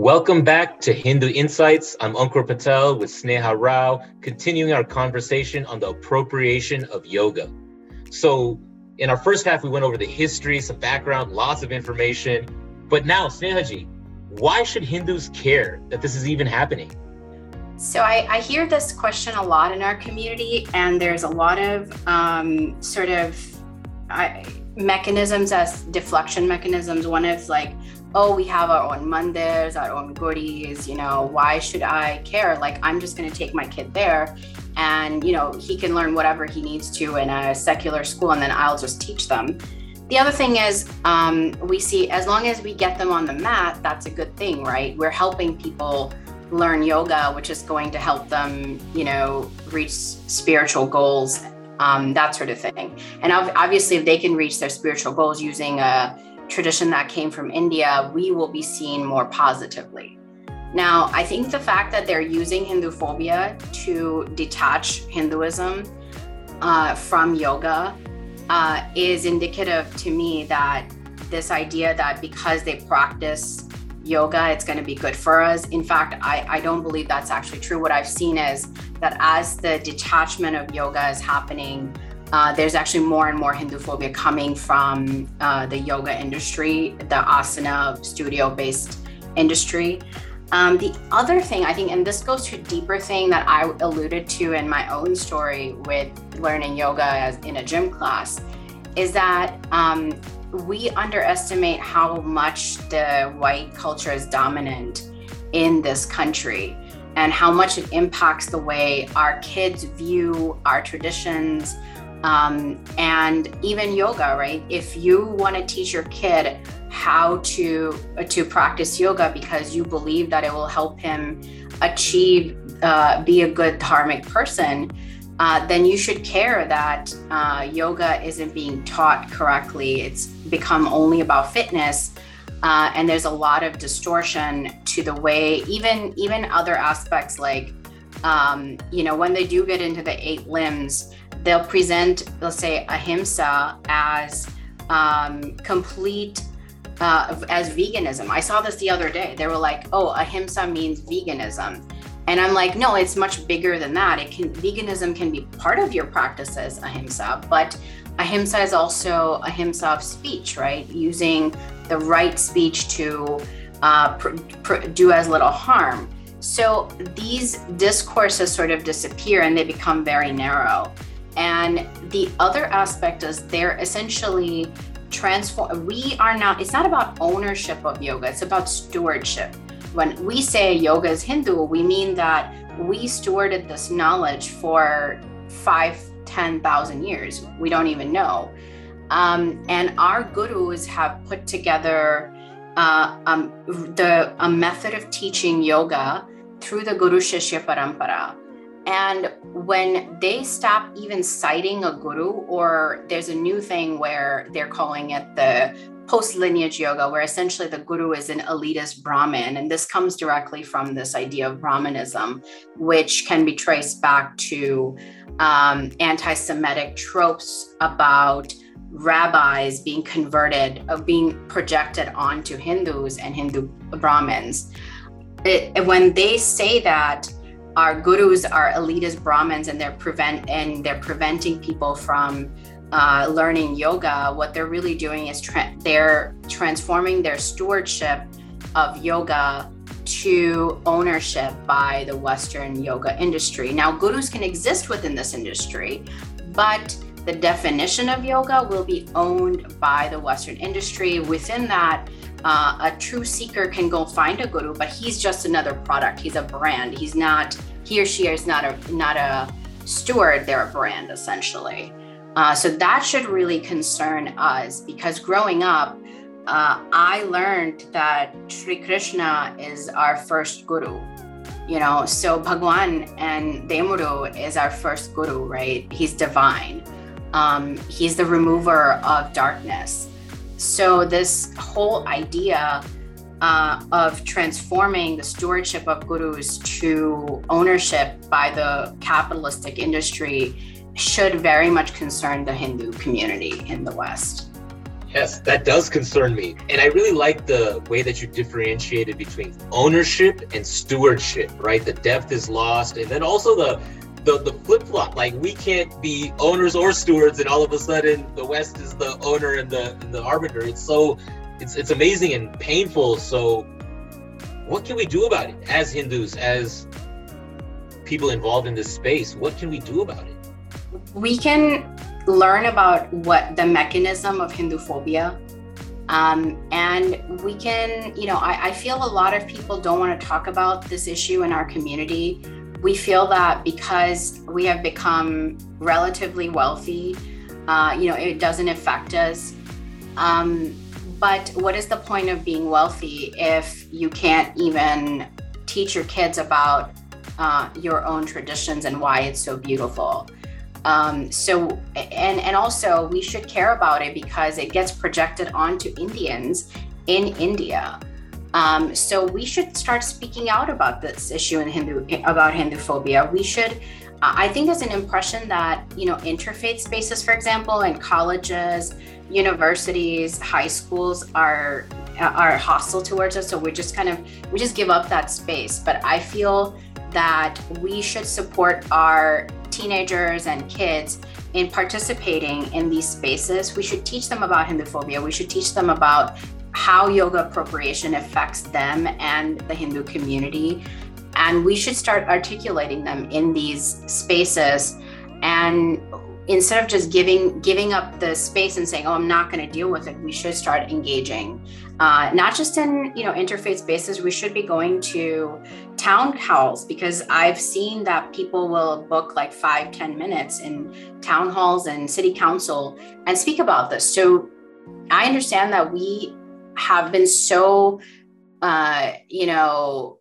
Welcome back to Hindu Insights. I'm Ankur Patel with Sneha Rao, continuing our conversation on the appropriation of yoga. So, in our first half, we went over the history, some background, lots of information. But now, Snehaji, why should Hindus care that this is even happening? So I, I, hear this question a lot in our community, and there's a lot of um, sort of uh, mechanisms as deflection mechanisms. One is like, oh, we have our own mandirs, our own gurdis, you know, why should I care? Like, I'm just going to take my kid there and, you know, he can learn whatever he needs to in a secular school, and then I'll just teach them. The other thing is, um, we see as long as we get them on the mat, that's a good thing, right? We're helping people learn yoga, which is going to help them, you know, reach spiritual goals, um, that sort of thing. And obviously, if they can reach their spiritual goals using a tradition that came from India, we will be seen more positively. Now, I think the fact that they're using Hindu phobia to detach Hinduism uh, from yoga uh, is indicative to me that this idea that because they practice yoga, it's going to be good for us. In fact, I, I don't believe that's actually true. What I've seen is that as the detachment of yoga is happening, uh, there's actually more and more Hindu phobia coming from uh, the yoga industry, the asana studio based industry. Um, the other thing I think, and this goes to a deeper thing that I alluded to in my own story with learning yoga as in a gym class, is that um, we underestimate how much the white culture is dominant in this country and how much it impacts the way our kids view our traditions um, and even yoga right if you want to teach your kid how to uh, to practice yoga because you believe that it will help him achieve uh, be a good dharmic person uh, then you should care that uh, yoga isn't being taught correctly. It's become only about fitness. Uh, and there's a lot of distortion to the way even even other aspects like um, you know when they do get into the eight limbs they'll present they'll say ahimsa as um, complete uh, as veganism i saw this the other day they were like oh ahimsa means veganism and I'm like, no, it's much bigger than that. It can veganism can be part of your practices, ahimsa, but ahimsa is also ahimsa of speech, right? Using the right speech to uh, pr- pr- do as little harm. So these discourses sort of disappear and they become very narrow. And the other aspect is they're essentially transform. We are not. It's not about ownership of yoga. It's about stewardship when we say yoga is Hindu, we mean that we stewarded this knowledge for five, 10,000 years. We don't even know. Um, and our gurus have put together uh, um, the, a method of teaching yoga through the Guru Shishya Parampara. And when they stop even citing a guru, or there's a new thing where they're calling it the post lineage yoga, where essentially the guru is an elitist Brahmin. And this comes directly from this idea of Brahmanism, which can be traced back to um, anti Semitic tropes about rabbis being converted, of being projected onto Hindus and Hindu Brahmins. It, when they say that our gurus are elitist Brahmins and they're prevent and they're preventing people from uh, learning yoga, what they're really doing is tra- they're transforming their stewardship of yoga to ownership by the Western yoga industry. Now, gurus can exist within this industry, but the definition of yoga will be owned by the Western industry. Within that, uh, a true seeker can go find a guru, but he's just another product. He's a brand. He's not. He or she is not a not a steward. They're a brand essentially. Uh, so that should really concern us because growing up, uh, I learned that Sri Krishna is our first guru. You know, so Bhagwan and Demuru is our first guru, right? He's divine. Um, he's the remover of darkness. So this whole idea uh, of transforming the stewardship of gurus to ownership by the capitalistic industry should very much concern the Hindu community in the West. Yes, that does concern me. And I really like the way that you differentiated between ownership and stewardship, right? The depth is lost. And then also the the, the flip flop, like we can't be owners or stewards, and all of a sudden the West is the owner and the and the arbiter. It's so it's it's amazing and painful. So what can we do about it as Hindus, as people involved in this space? What can we do about it? We can learn about what the mechanism of Hindu phobia. Um, and we can, you know, I, I feel a lot of people don't want to talk about this issue in our community. We feel that because we have become relatively wealthy, uh, you know, it doesn't affect us. Um, but what is the point of being wealthy if you can't even teach your kids about uh, your own traditions and why it's so beautiful? Um, so, and and also we should care about it because it gets projected onto Indians in India. Um, so we should start speaking out about this issue in Hindu about Hindu phobia. We should. I think there's an impression that you know interfaith spaces, for example, and colleges, universities, high schools are are hostile towards us. So we just kind of we just give up that space. But I feel that we should support our teenagers and kids in participating in these spaces. We should teach them about Hindu phobia. We should teach them about how yoga appropriation affects them and the Hindu community. And we should start articulating them in these spaces. And instead of just giving giving up the space and saying, "Oh, I'm not going to deal with it," we should start engaging, uh, not just in you know interfaith spaces. We should be going to town halls because I've seen that people will book like five, ten minutes in town halls and city council and speak about this. So I understand that we have been so, uh, you know,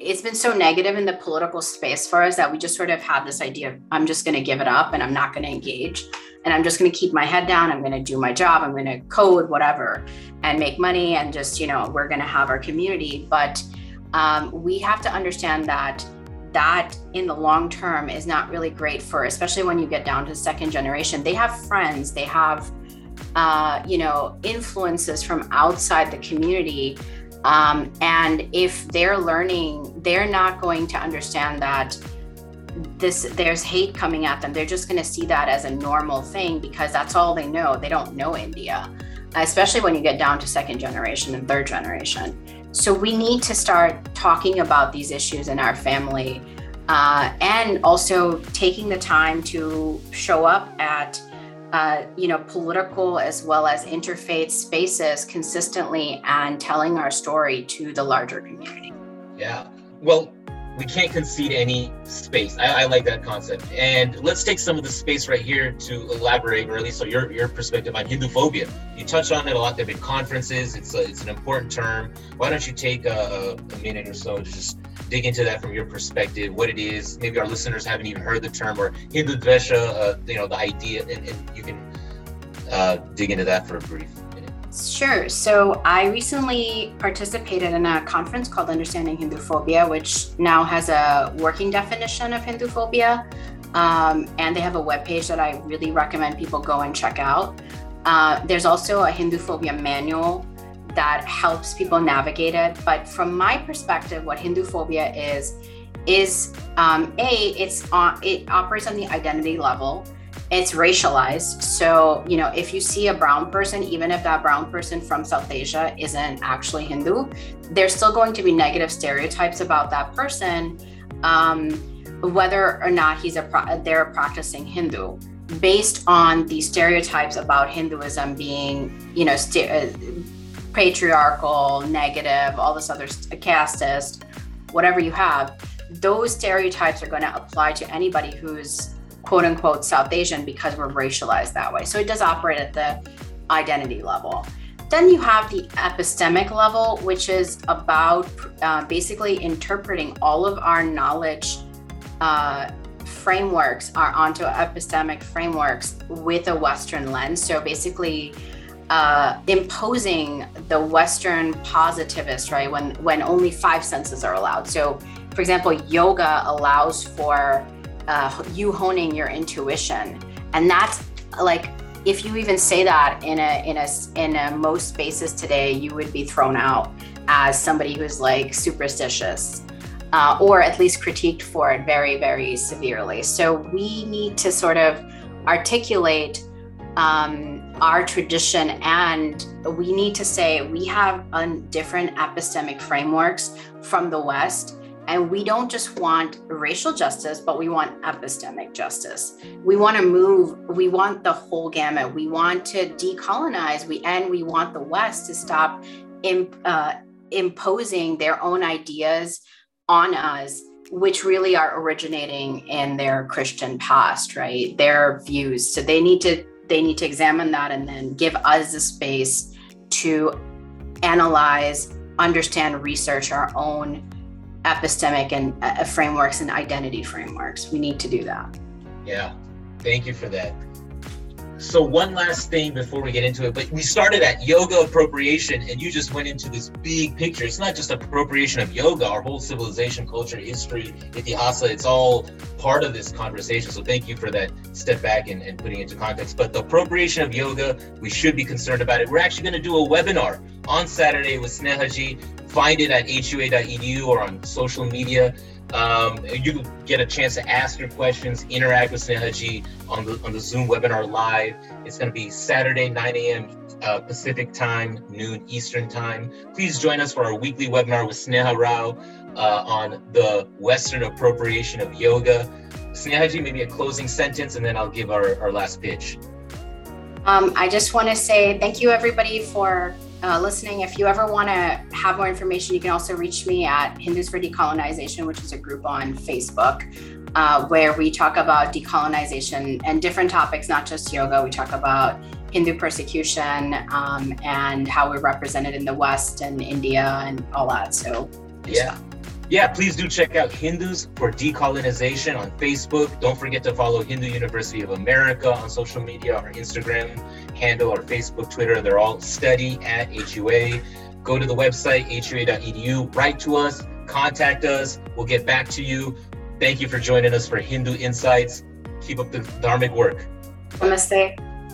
it's been so negative in the political space for us that we just sort of have this idea of I'm just going to give it up and I'm not going to engage and I'm just going to keep my head down. I'm going to do my job. I'm going to code whatever and make money and just, you know, we're going to have our community. But um, we have to understand that that in the long term is not really great for especially when you get down to second generation they have friends they have uh, you know influences from outside the community. Um, and if they're learning they're not going to understand that this there's hate coming at them. They're just going to see that as a normal thing because that's all they know. They don't know india especially when you get down to second generation and third generation. So we need to start talking about these issues in our family uh, and also taking the time to show up at uh, you know political as well as interfaith spaces consistently and telling our story to the larger community yeah well we can't concede any space. I, I, like that concept. And let's take some of the space right here to elaborate, or at least so your your perspective on Hindu phobia. You touched on it a lot. There've been conferences. It's a, it's an important term. Why don't you take a, a minute or so to just dig into that from your perspective, what it is? Maybe our listeners haven't even heard the term or Hindu Dvesha, uh, you know, the idea, and, and you can uh, dig into that for a brief. Sure. So I recently participated in a conference called Understanding Hindu Phobia, which now has a working definition of Hindu phobia. Um, and they have a webpage that I really recommend people go and check out. Uh, there's also a Hindu phobia manual that helps people navigate it. But from my perspective, what Hindu phobia is, is um, a it's on it operates on the identity level it's racialized. So, you know, if you see a brown person, even if that brown person from South Asia isn't actually Hindu, there's still going to be negative stereotypes about that person, um, whether or not he's a they're a practicing Hindu, based on the stereotypes about Hinduism being, you know, st- uh, patriarchal, negative, all this other casteist, whatever you have. Those stereotypes are going to apply to anybody who's quote unquote South Asian because we're racialized that way. So it does operate at the identity level. Then you have the epistemic level, which is about uh, basically interpreting all of our knowledge uh, frameworks are onto epistemic frameworks with a Western lens. So basically, uh, imposing the Western positivist, right? When when only five senses are allowed. So, for example, yoga allows for uh, you honing your intuition. And that's like if you even say that in a in a in a most spaces today, you would be thrown out as somebody who's like superstitious. Uh, or at least critiqued for it very, very severely. So we need to sort of articulate um, our tradition and we need to say we have different epistemic frameworks from the West and we don't just want racial justice, but we want epistemic justice. We want to move, we want the whole gamut. We want to decolonize, we and we want the West to stop imp, uh, imposing their own ideas on us, which really are originating in their Christian past, right? Their views. So they need to they need to examine that and then give us the space to analyze, understand, research our own epistemic and uh, frameworks and identity frameworks. We need to do that. Yeah, thank you for that. So one last thing before we get into it, but we started at yoga appropriation and you just went into this big picture. It's not just appropriation of yoga, our whole civilization, culture, history, itihasa, it's all part of this conversation. So thank you for that step back and, and putting it into context. But the appropriation of yoga, we should be concerned about it. We're actually going to do a webinar on Saturday with Snehaji. Find it at hua.edu or on social media. Um, you get a chance to ask your questions, interact with Snehaji on the on the Zoom webinar live. It's going to be Saturday, 9 a.m. Uh, Pacific time, noon Eastern time. Please join us for our weekly webinar with Sneha Rao uh, on the Western appropriation of yoga. Snehaji, maybe a closing sentence, and then I'll give our, our last pitch. Um, I just want to say thank you, everybody, for uh, listening. If you ever want to have more information, you can also reach me at Hindus for Decolonization, which is a group on Facebook. Uh, where we talk about decolonization and different topics, not just yoga. We talk about Hindu persecution um, and how we're represented in the West and India and all that. So, yeah. Yeah, please do check out Hindus for Decolonization on Facebook. Don't forget to follow Hindu University of America on social media, our Instagram handle, our Facebook, Twitter. They're all study at HUA. Go to the website, hua.edu, write to us, contact us. We'll get back to you. Thank you for joining us for Hindu Insights. Keep up the dharmic work. Namaste.